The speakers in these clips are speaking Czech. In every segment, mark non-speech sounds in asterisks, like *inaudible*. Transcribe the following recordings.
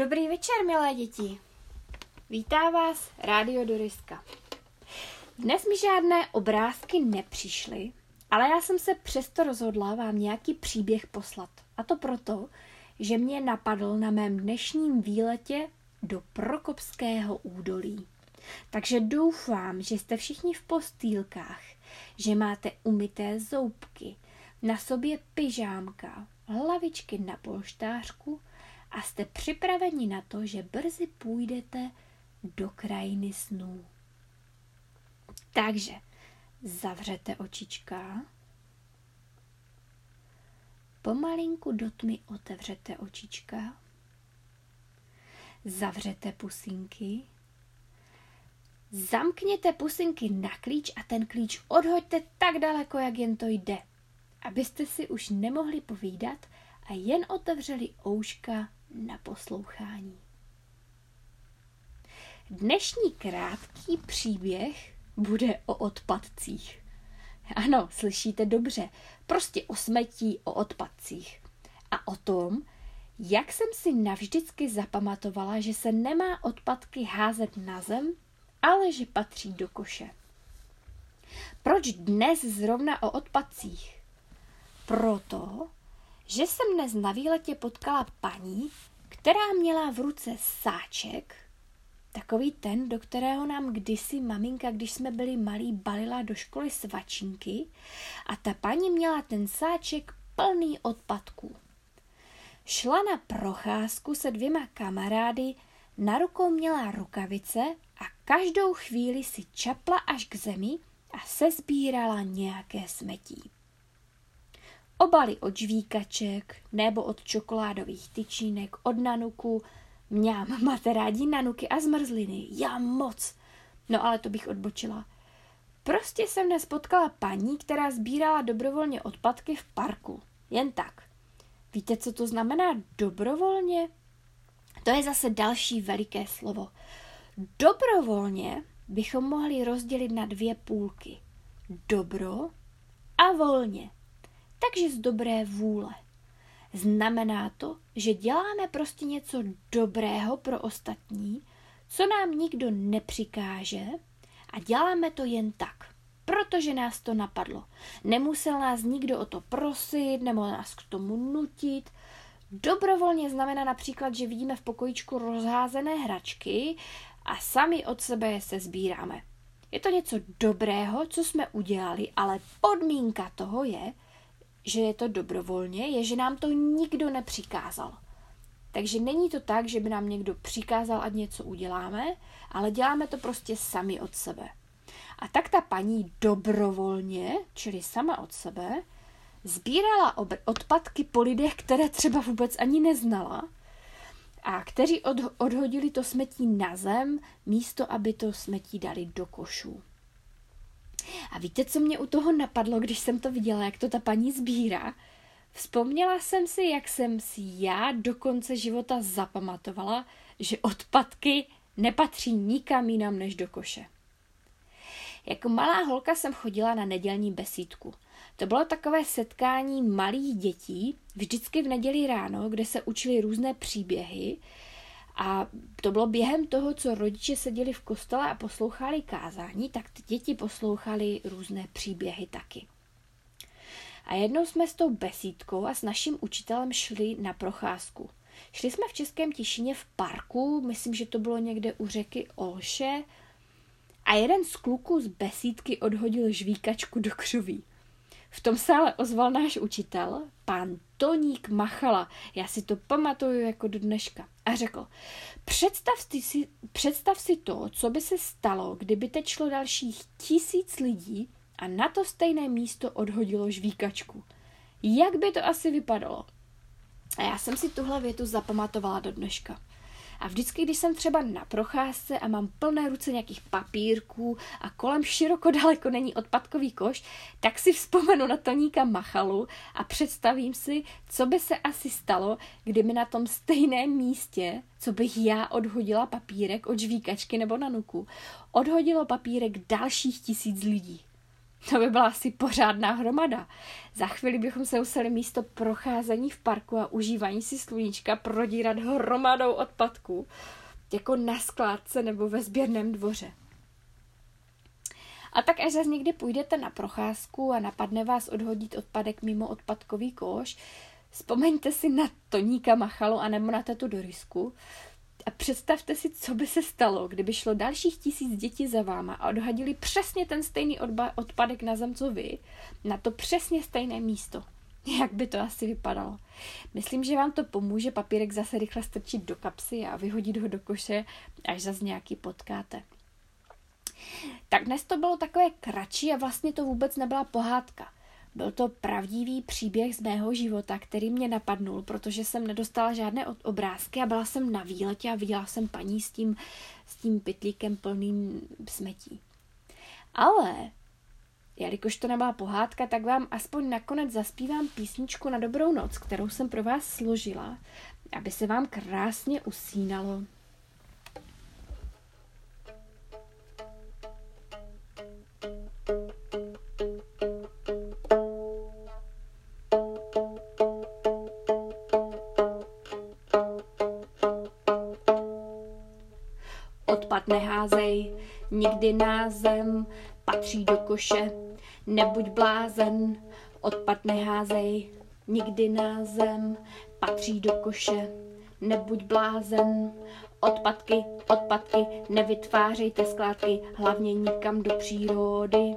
Dobrý večer, milé děti. Vítá vás Rádio Doriska. Dnes mi žádné obrázky nepřišly, ale já jsem se přesto rozhodla vám nějaký příběh poslat. A to proto, že mě napadl na mém dnešním výletě do Prokopského údolí. Takže doufám, že jste všichni v postýlkách, že máte umyté zoubky, na sobě pyžámka, hlavičky na polštářku a jste připraveni na to, že brzy půjdete do krajiny snů. Takže zavřete očička, pomalinku do tmy otevřete očička, zavřete pusinky, zamkněte pusinky na klíč a ten klíč odhoďte tak daleko, jak jen to jde, abyste si už nemohli povídat a jen otevřeli ouška na poslouchání. Dnešní krátký příběh bude o odpadcích. Ano, slyšíte dobře, prostě o smetí, o odpadcích. A o tom, jak jsem si navždycky zapamatovala, že se nemá odpadky házet na zem, ale že patří do koše. Proč dnes zrovna o odpadcích? Proto, že jsem dnes na výletě potkala paní, která měla v ruce sáček, takový ten, do kterého nám kdysi maminka, když jsme byli malí, balila do školy svačinky a ta paní měla ten sáček plný odpadků. Šla na procházku se dvěma kamarády, na rukou měla rukavice a každou chvíli si čapla až k zemi a se sbírala nějaké smetí. Obaly od žvíkaček nebo od čokoládových tyčínek, od nanuku. Mňám, máte rádi nanuky a zmrzliny. Já moc. No ale to bych odbočila. Prostě jsem dnes potkala paní, která sbírala dobrovolně odpadky v parku. Jen tak. Víte, co to znamená dobrovolně? To je zase další veliké slovo. Dobrovolně bychom mohli rozdělit na dvě půlky. Dobro a volně takže z dobré vůle. Znamená to, že děláme prostě něco dobrého pro ostatní, co nám nikdo nepřikáže a děláme to jen tak, protože nás to napadlo. Nemusel nás nikdo o to prosit nebo nás k tomu nutit. Dobrovolně znamená například, že vidíme v pokojičku rozházené hračky a sami od sebe se sbíráme. Je to něco dobrého, co jsme udělali, ale podmínka toho je, že je to dobrovolně, je, že nám to nikdo nepřikázal. Takže není to tak, že by nám někdo přikázal, ať něco uděláme, ale děláme to prostě sami od sebe. A tak ta paní dobrovolně, čili sama od sebe, sbírala odpadky po lidech, které třeba vůbec ani neznala a kteří odhodili to smetí na zem, místo aby to smetí dali do košů. A víte, co mě u toho napadlo, když jsem to viděla, jak to ta paní sbírá? Vzpomněla jsem si, jak jsem si já do konce života zapamatovala, že odpadky nepatří nikam jinam než do koše. Jako malá holka jsem chodila na nedělní besídku. To bylo takové setkání malých dětí, vždycky v neděli ráno, kde se učili různé příběhy a to bylo během toho, co rodiče seděli v kostele a poslouchali kázání, tak ty děti poslouchali různé příběhy taky. A jednou jsme s tou besídkou a s naším učitelem šli na procházku. Šli jsme v Českém Tišině v parku, myslím, že to bylo někde u řeky Olše, a jeden z kluků z besídky odhodil žvíkačku do křoví. V tom sále ozval náš učitel, pán Toník Machala, já si to pamatuju jako do dneška, a řekl, představ si, představ si to, co by se stalo, kdyby tečlo dalších tisíc lidí a na to stejné místo odhodilo žvíkačku. Jak by to asi vypadalo? A já jsem si tuhle větu zapamatovala do dneška. A vždycky, když jsem třeba na procházce a mám plné ruce nějakých papírků a kolem široko daleko není odpadkový koš, tak si vzpomenu na Toníka Machalu a představím si, co by se asi stalo, kdyby na tom stejném místě, co bych já odhodila papírek od žvíkačky nebo na nuku, odhodilo papírek dalších tisíc lidí. To by byla asi pořádná hromada. Za chvíli bychom se museli místo procházení v parku a užívání si sluníčka prodírat hromadou odpadků, jako na skládce nebo ve sběrném dvoře. A tak až zase někdy půjdete na procházku a napadne vás odhodit odpadek mimo odpadkový koš, vzpomeňte si na Toníka Machalu a nebo na tetu Dorisku a představte si, co by se stalo, kdyby šlo dalších tisíc dětí za váma a odhadili přesně ten stejný odba- odpadek na zem, co vy, na to přesně stejné místo. *laughs* Jak by to asi vypadalo? Myslím, že vám to pomůže papírek zase rychle strčit do kapsy a vyhodit ho do koše, až zase nějaký potkáte. Tak dnes to bylo takové kratší a vlastně to vůbec nebyla pohádka. Byl to pravdivý příběh z mého života, který mě napadnul, protože jsem nedostala žádné obrázky a byla jsem na výletě a viděla jsem paní s tím, s tím pytlíkem plným smetí. Ale, jelikož to nebyla pohádka, tak vám aspoň nakonec zaspívám písničku na dobrou noc, kterou jsem pro vás složila, aby se vám krásně usínalo. Nikdy na zem, patří do koše, nebuď blázen. Odpad neházej, nikdy na zem, patří do koše, nebuď blázen. Odpadky, odpadky, nevytvářejte skládky, hlavně nikam do přírody.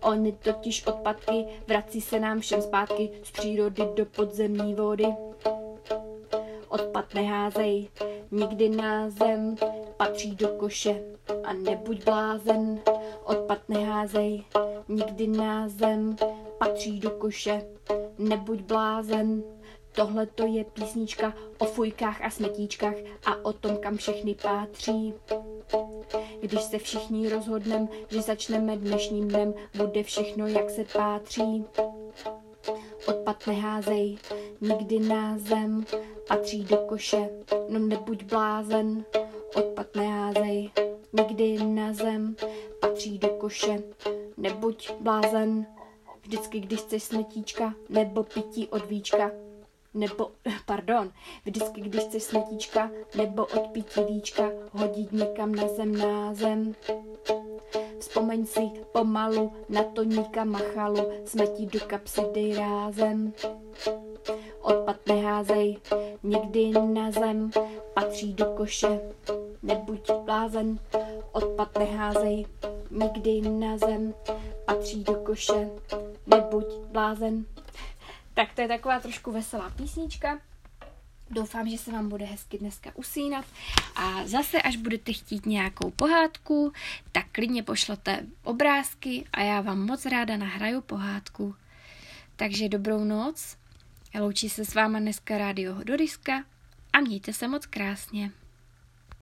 Ony totiž odpadky vrací se nám všem zpátky z přírody do podzemní vody. Odpad neházej, nikdy na zem, patří do koše a nebuď blázen. Odpad neházej, nikdy na zem, patří do koše, nebuď blázen. Tohle to je písnička o fujkách a smetíčkách a o tom, kam všechny pátří. Když se všichni rozhodnem, že začneme dnešním dnem, bude všechno, jak se pátří. Odpad neházej, nikdy na zem, patří do koše, no nebuď blázen. Odpad neházej, nikdy na zem, patří do koše, nebuď blázen. Vždycky, když chceš smetíčka nebo pití od víčka, nebo, *laughs* pardon, vždycky, když chceš smetíčka nebo odpítí víčka, hodit někam na zem na zem. Vzpomeň si pomalu na toníka machalu, smetí do kapsy dej rázem. Odpad neházej, nikdy na zem, patří do koše, nebuď blázen. Odpad neházej, nikdy na zem, patří do koše, nebuď blázen. *laughs* Tak to je taková trošku veselá písnička. Doufám, že se vám bude hezky dneska usínat a zase, až budete chtít nějakou pohádku, tak klidně pošlete obrázky a já vám moc ráda nahraju pohádku. Takže dobrou noc, loučí se s váma dneska rádio Hodoriska a mějte se moc krásně.